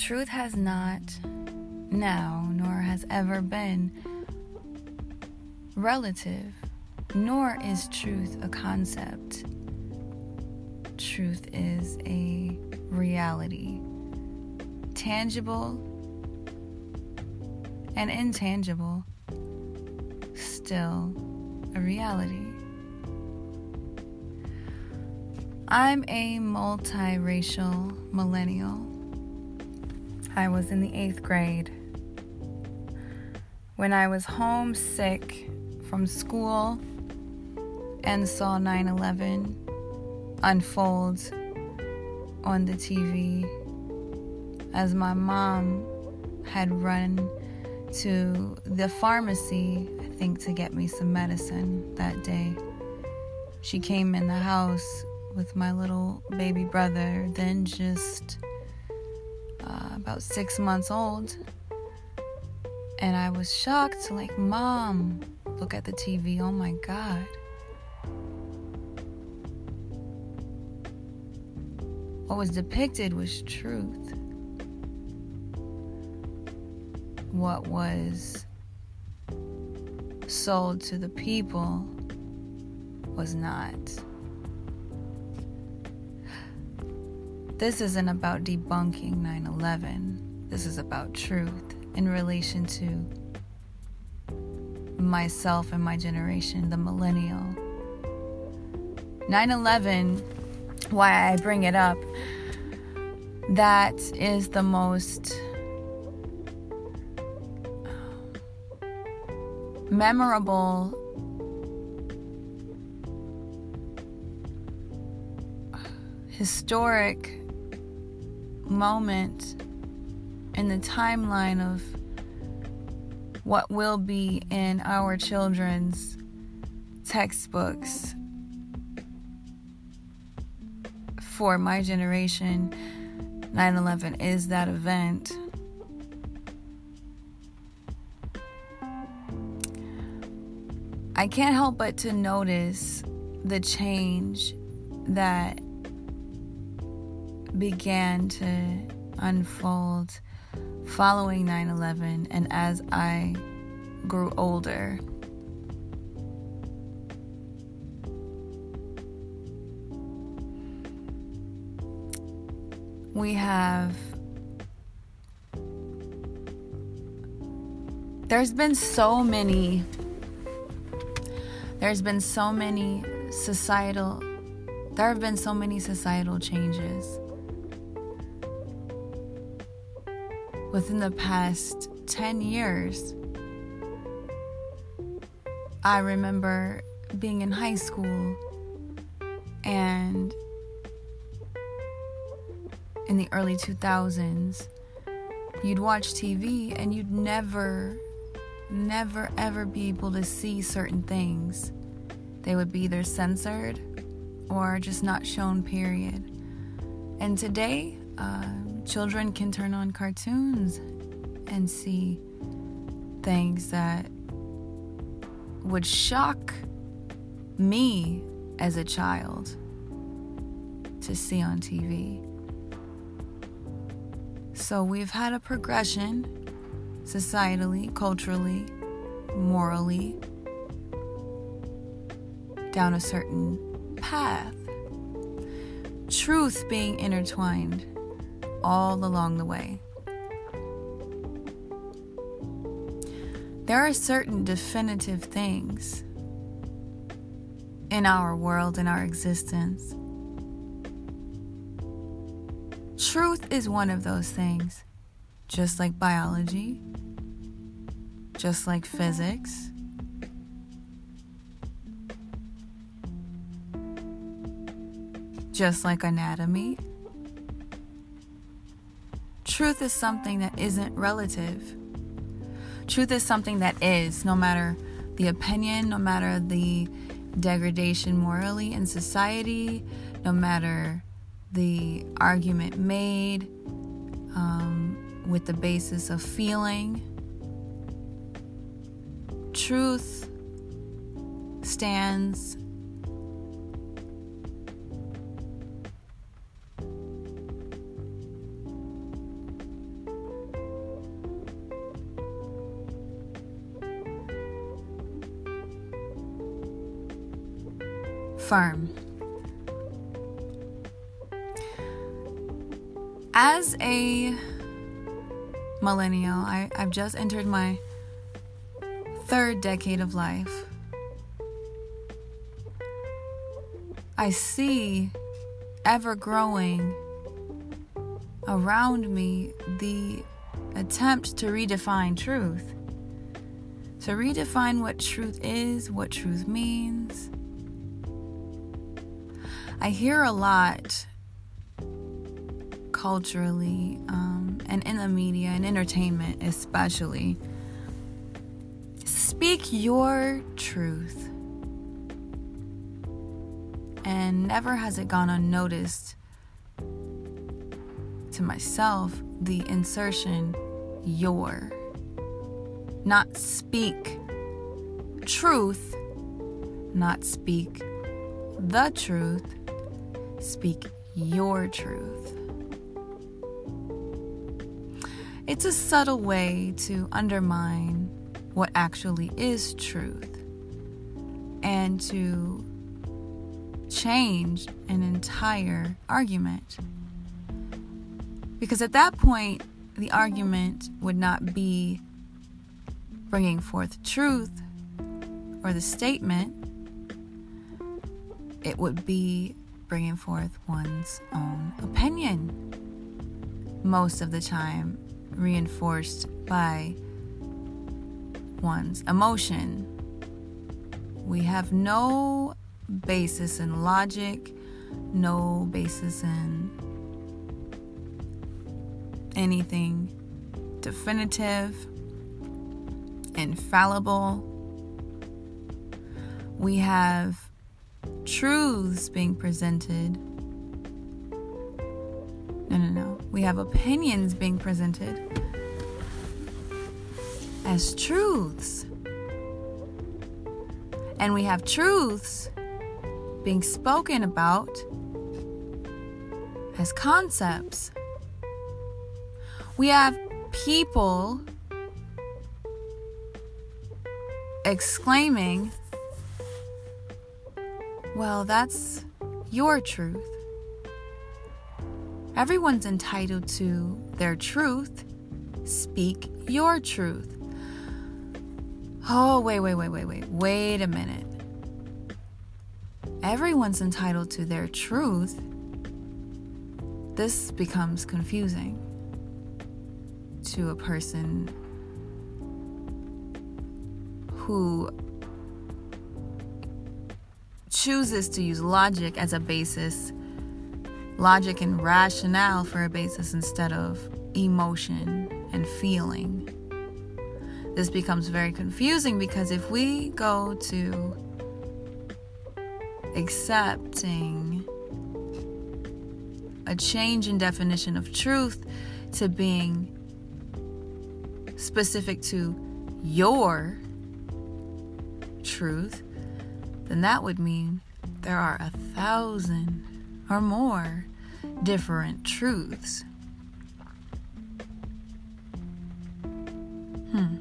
truth has not now, nor has ever been relative, nor is truth a concept. Truth is a reality, tangible and intangible, still a reality. I'm a multiracial millennial. I was in the eighth grade when I was homesick from school and saw 9 11 unfold on the TV as my mom had run to the pharmacy, I think, to get me some medicine that day. She came in the house with my little baby brother, then just about six months old. And I was shocked, like, Mom, look at the TV. Oh my God. What was depicted was truth. What was sold to the people was not. This isn't about debunking 9 11. This is about truth in relation to myself and my generation, the millennial. 9 11, why I bring it up, that is the most memorable historic moment in the timeline of what will be in our children's textbooks for my generation 9/11 is that event. I can't help but to notice the change that began to unfold following 9 11 and as I grew older. We have. There's been so many. There's been so many societal. There have been so many societal changes within the past 10 years. I remember being in high school and in the early 2000s, you'd watch TV and you'd never, never, ever be able to see certain things. They would be either censored or just not shown, period. And today, uh, children can turn on cartoons and see things that would shock me as a child to see on TV. So we've had a progression societally, culturally, morally down a certain path. Truth being intertwined all along the way. There are certain definitive things in our world, in our existence. Truth is one of those things, just like biology, just like physics. Just like anatomy. Truth is something that isn't relative. Truth is something that is, no matter the opinion, no matter the degradation morally in society, no matter the argument made um, with the basis of feeling. Truth stands affirm. As a millennial, I, I've just entered my third decade of life. I see ever growing around me the attempt to redefine truth. To redefine what truth is, what truth means. I hear a lot culturally um, and in the media and entertainment, especially. Speak your truth. And never has it gone unnoticed to myself the insertion your. Not speak truth, not speak the truth, speak your truth. It's a subtle way to undermine what actually is truth and to change an entire argument. Because at that point, the argument would not be bringing forth truth or the statement, it would be bringing forth one's own opinion. Most of the time, reinforced by one's emotion. We have no basis in logic, no basis in anything definitive, infallible. We have truths being presented no, no, no. We have opinions being presented as truths. And we have truths being spoken about as concepts. We have people exclaiming, Well, that's your truth. Everyone's entitled to their truth. Speak your truth. Oh, wait, wait, wait, wait, wait. Wait a minute. Everyone's entitled to their truth. This becomes confusing to a person who chooses to use logic as a basis logic and rationale for a basis instead of emotion and feeling. This becomes very confusing because if we go to accepting a change in definition of truth to being specific to your truth, then that would mean there are a thousand or more different truths. Hmm.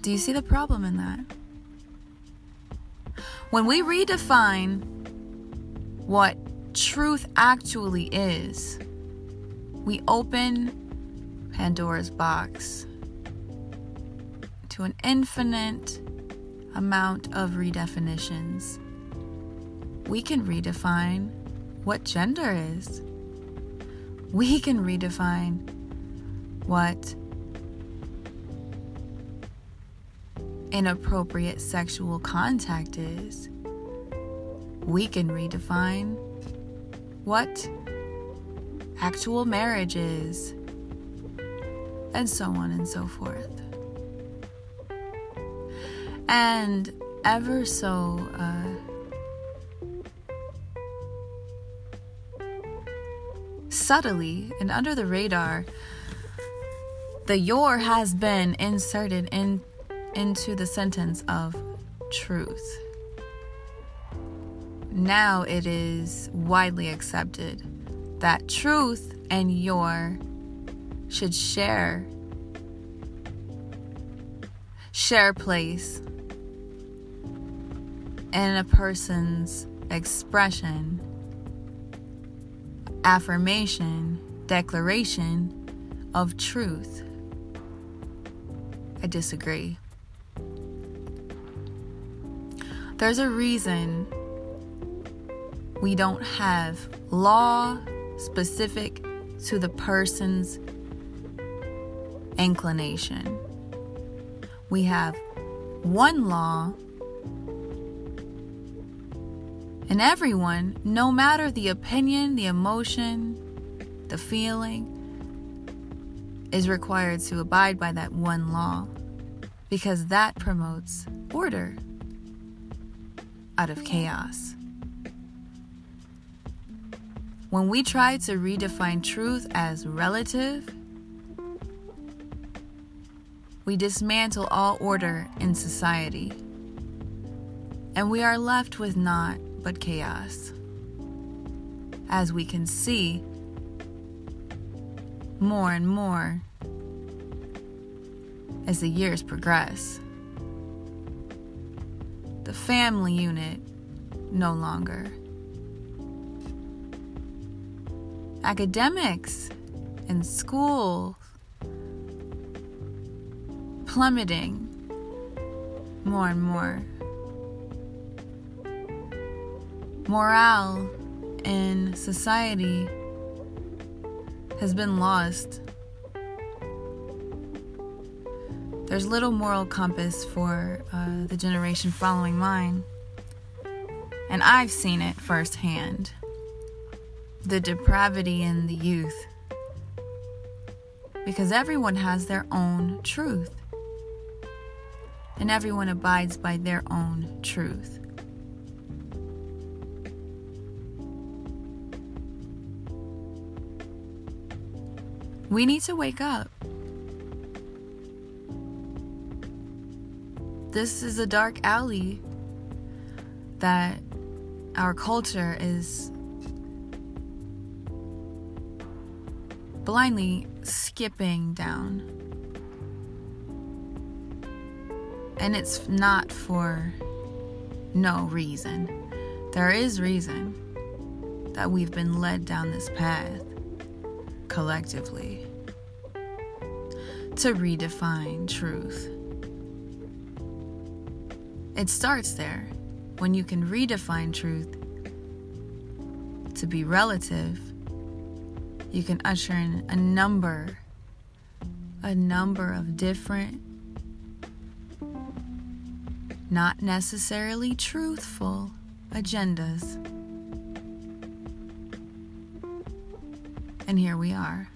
Do you see the problem in that? When we redefine what truth actually is, we open Pandora's box to an infinite amount of redefinitions. We can redefine what gender is. We can redefine what inappropriate sexual contact is. We can redefine what actual marriage is, and so on and so forth. And ever so uh, subtly and under the radar, the your has been inserted in, into the sentence of truth. Now it is widely accepted that truth and your should share share place in a person's expression, affirmation, declaration of truth. I disagree. There's a reason we don't have law specific to the person's inclination. We have one law, and everyone, no matter the opinion, the emotion, the feeling, is required to abide by that one law because that promotes order out of chaos. When we try to redefine truth as relative, we dismantle all order in society, and we are left with naught but chaos. As we can see, more and more as the years progress. The family unit no longer. academics and school plummeting more and more. Morale in society has been lost. There's little moral compass for uh, the generation following mine, and I've seen it firsthand the depravity in the youth. Because everyone has their own truth. And everyone abides by their own truth. We need to wake up. This is a dark alley that our culture is blindly skipping down. And it's not for no reason. There is reason that we've been led down this path collectively to redefine truth. It starts there when you can redefine truth to be relative you can usher in a number, a number of different, not necessarily truthful agendas. And here we are.